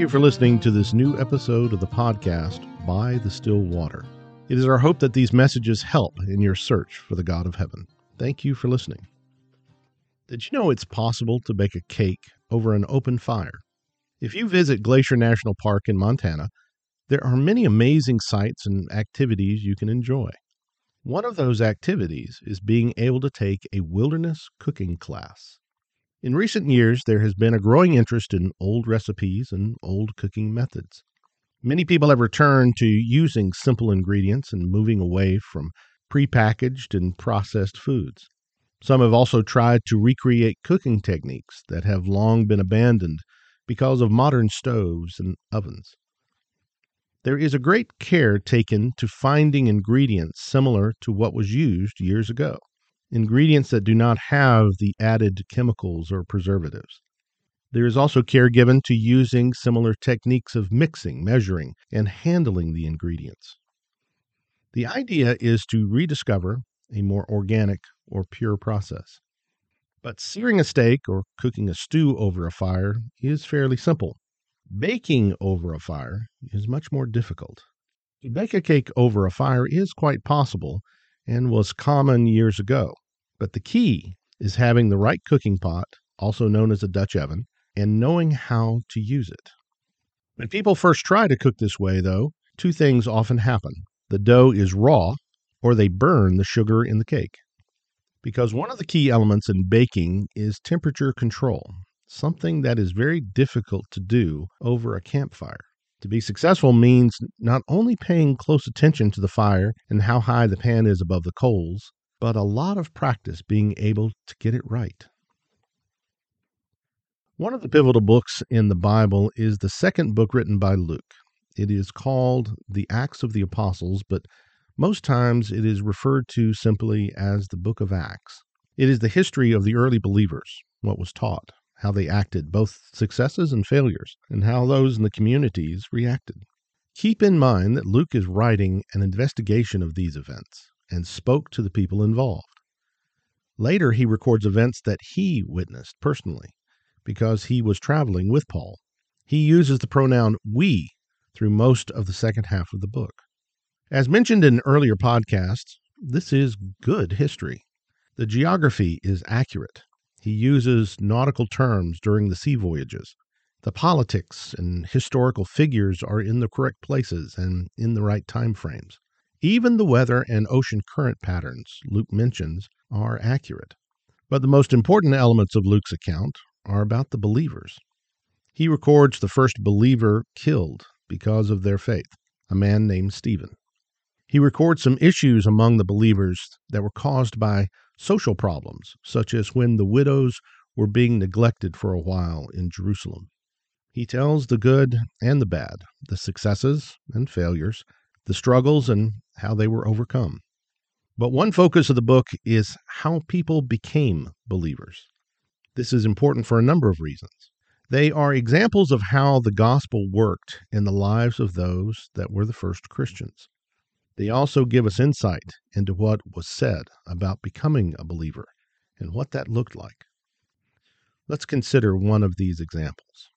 you for listening to this new episode of the podcast, By the Still Water. It is our hope that these messages help in your search for the God of heaven. Thank you for listening. Did you know it's possible to bake a cake over an open fire? If you visit Glacier National Park in Montana, there are many amazing sights and activities you can enjoy. One of those activities is being able to take a wilderness cooking class. In recent years, there has been a growing interest in old recipes and old cooking methods. Many people have returned to using simple ingredients and moving away from prepackaged and processed foods. Some have also tried to recreate cooking techniques that have long been abandoned because of modern stoves and ovens. There is a great care taken to finding ingredients similar to what was used years ago ingredients that do not have the added chemicals or preservatives. There is also care given to using similar techniques of mixing, measuring, and handling the ingredients. The idea is to rediscover a more organic or pure process. But searing a steak or cooking a stew over a fire is fairly simple. Baking over a fire is much more difficult. To bake a cake over a fire is quite possible and was common years ago. But the key is having the right cooking pot, also known as a Dutch oven, and knowing how to use it. When people first try to cook this way, though, two things often happen. The dough is raw, or they burn the sugar in the cake. Because one of the key elements in baking is temperature control, something that is very difficult to do over a campfire. To be successful means not only paying close attention to the fire and how high the pan is above the coals, but a lot of practice being able to get it right. One of the pivotal books in the Bible is the second book written by Luke. It is called the Acts of the Apostles, but most times it is referred to simply as the book of Acts. It is the history of the early believers, what was taught, how they acted, both successes and failures, and how those in the communities reacted. Keep in mind that Luke is writing an investigation of these events and spoke to the people involved. Later, he records events that he witnessed personally because he was traveling with Paul. He uses the pronoun we through most of the second half of the book. As mentioned in earlier podcasts, this is good history. The geography is accurate. He uses nautical terms during the sea voyages. The politics and historical figures are in the correct places and in the right time frames. Even the weather and ocean current patterns Luke mentions are accurate. But the most important elements of Luke's account are about the believers. He records the first believer killed because of their faith, a man named Stephen. He records some issues among the believers that were caused by social problems, such as when the widows were being neglected for a while in Jerusalem. He tells the good and the bad, the successes and failures, the struggles and how they were overcome. But one focus of the book is how people became believers. This is important for a number of reasons. They are examples of how the gospel worked in the lives of those that were the first Christians. They also give us insight into what was said about becoming a believer and what that looked like. Let's consider one of these examples.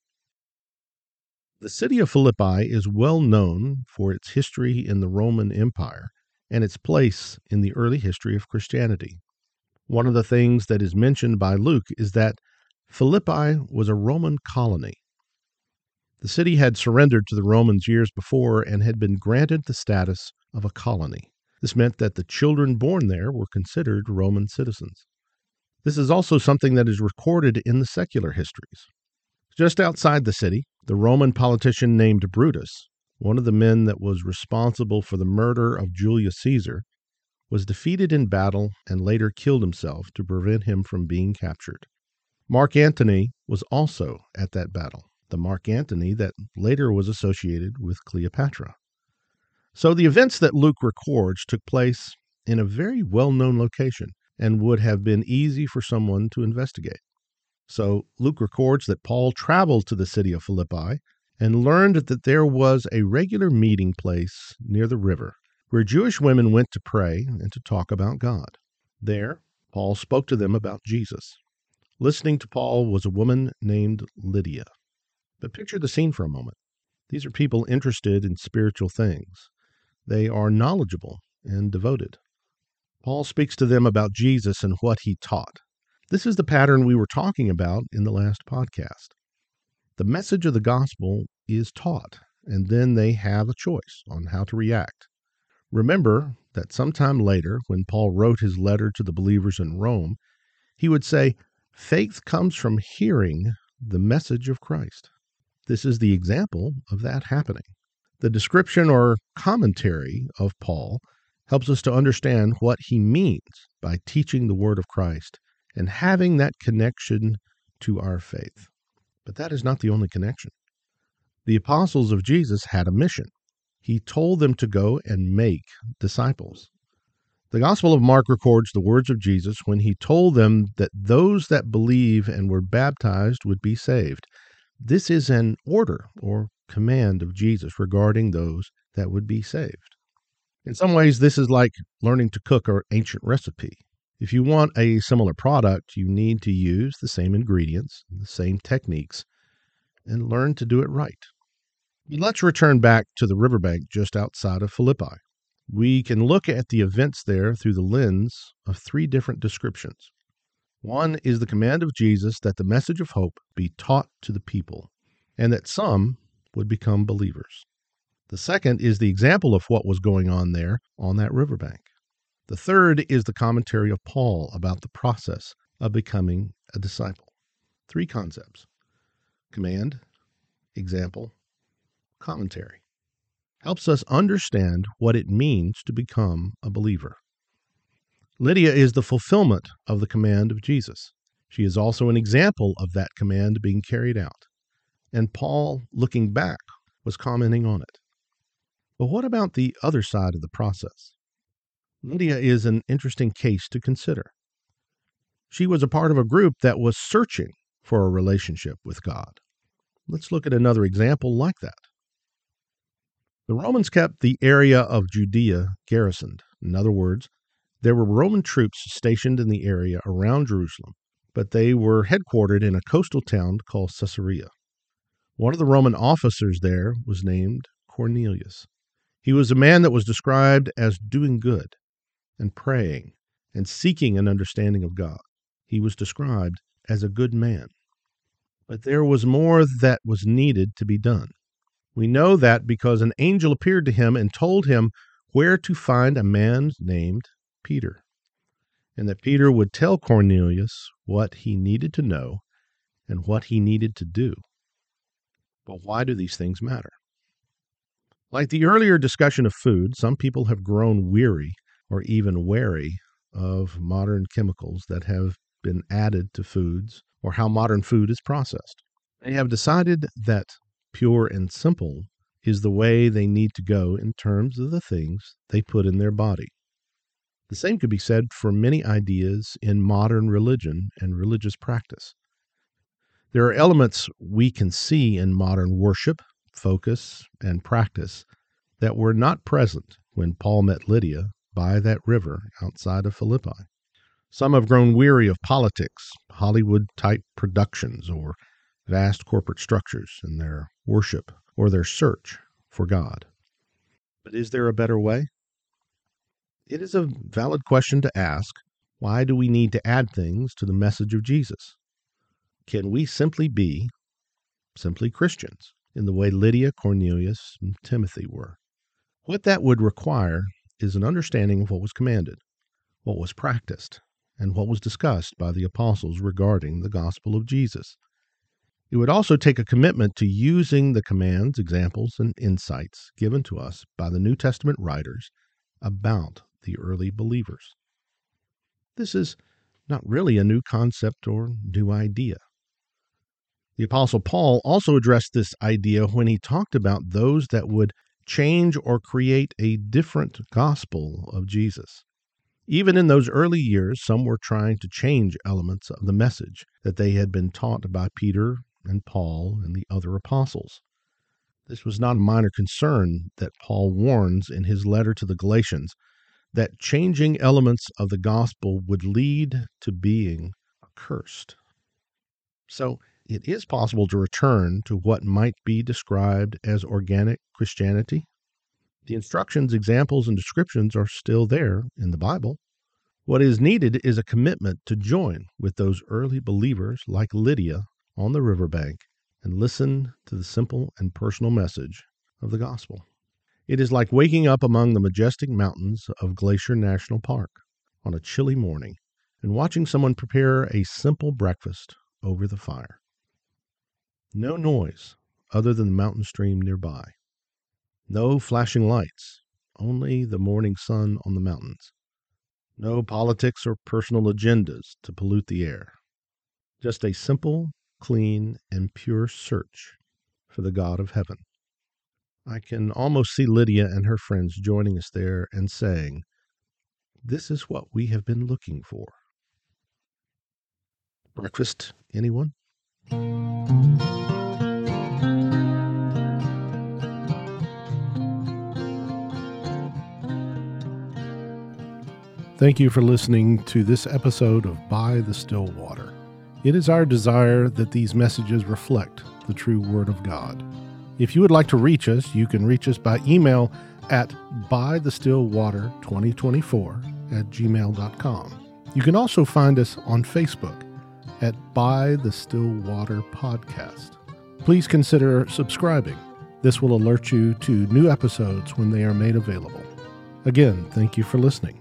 The city of Philippi is well known for its history in the Roman Empire and its place in the early history of Christianity. One of the things that is mentioned by Luke is that Philippi was a Roman colony. The city had surrendered to the Romans years before and had been granted the status of a colony. This meant that the children born there were considered Roman citizens. This is also something that is recorded in the secular histories. Just outside the city, the Roman politician named Brutus, one of the men that was responsible for the murder of Julius Caesar, was defeated in battle and later killed himself to prevent him from being captured. Mark Antony was also at that battle, the Mark Antony that later was associated with Cleopatra. So the events that Luke records took place in a very well known location and would have been easy for someone to investigate. So Luke records that Paul traveled to the city of Philippi and learned that there was a regular meeting place near the river where Jewish women went to pray and to talk about God. There, Paul spoke to them about Jesus. Listening to Paul was a woman named Lydia. But picture the scene for a moment. These are people interested in spiritual things. They are knowledgeable and devoted. Paul speaks to them about Jesus and what he taught. This is the pattern we were talking about in the last podcast. The message of the gospel is taught, and then they have a choice on how to react. Remember that sometime later, when Paul wrote his letter to the believers in Rome, he would say, Faith comes from hearing the message of Christ. This is the example of that happening. The description or commentary of Paul helps us to understand what he means by teaching the word of Christ and having that connection to our faith. But that is not the only connection. The apostles of Jesus had a mission. He told them to go and make disciples. The Gospel of Mark records the words of Jesus when he told them that those that believe and were baptized would be saved. This is an order or command of Jesus regarding those that would be saved. In some ways, this is like learning to cook an ancient recipe. If you want a similar product, you need to use the same ingredients, the same techniques, and learn to do it right. Let's return back to the riverbank just outside of Philippi. We can look at the events there through the lens of three different descriptions. One is the command of Jesus that the message of hope be taught to the people, and that some would become believers. The second is the example of what was going on there on that riverbank. The third is the commentary of Paul about the process of becoming a disciple. Three concepts command, example, commentary. Helps us understand what it means to become a believer. Lydia is the fulfillment of the command of Jesus. She is also an example of that command being carried out. And Paul, looking back, was commenting on it. But what about the other side of the process? Lydia is an interesting case to consider. She was a part of a group that was searching for a relationship with God. Let's look at another example like that. The Romans kept the area of Judea garrisoned. In other words, there were Roman troops stationed in the area around Jerusalem, but they were headquartered in a coastal town called Caesarea. One of the Roman officers there was named Cornelius. He was a man that was described as doing good and praying and seeking an understanding of God. He was described as a good man. But there was more that was needed to be done. We know that because an angel appeared to him and told him where to find a man named Peter, and that Peter would tell Cornelius what he needed to know and what he needed to do. But why do these things matter? Like the earlier discussion of food, some people have grown weary or even wary of modern chemicals that have been added to foods or how modern food is processed. They have decided that pure and simple is the way they need to go in terms of the things they put in their body. The same could be said for many ideas in modern religion and religious practice. There are elements we can see in modern worship, focus, and practice that were not present when Paul met Lydia by that river outside of Philippi. Some have grown weary of politics, Hollywood type productions, or vast corporate structures in their worship or their search for God. But is there a better way? It is a valid question to ask why do we need to add things to the message of Jesus? Can we simply be simply Christians in the way Lydia, Cornelius, and Timothy were? What that would require is an understanding of what was commanded, what was practiced, and what was discussed by the apostles regarding the gospel of Jesus. It would also take a commitment to using the commands, examples, and insights given to us by the New Testament writers about the early believers. This is not really a new concept or new idea. The Apostle Paul also addressed this idea when he talked about those that would change or create a different gospel of Jesus. Even in those early years, some were trying to change elements of the message that they had been taught by Peter and Paul and the other apostles. This was not a minor concern that Paul warns in his letter to the Galatians that changing elements of the gospel would lead to being accursed. So, it is possible to return to what might be described as organic Christianity. The instructions, examples, and descriptions are still there in the Bible. What is needed is a commitment to join with those early believers like Lydia on the riverbank and listen to the simple and personal message of the gospel. It is like waking up among the majestic mountains of Glacier National Park on a chilly morning and watching someone prepare a simple breakfast over the fire. No noise other than the mountain stream nearby. No flashing lights, only the morning sun on the mountains. No politics or personal agendas to pollute the air. Just a simple, clean, and pure search for the God of heaven. I can almost see Lydia and her friends joining us there and saying, This is what we have been looking for. Breakfast, anyone? Thank you for listening to this episode of By the Still Water. It is our desire that these messages reflect the true Word of God. If you would like to reach us, you can reach us by email at bythestillwater2024 at gmail.com. You can also find us on Facebook at By the Still Water Podcast. Please consider subscribing. This will alert you to new episodes when they are made available. Again, thank you for listening.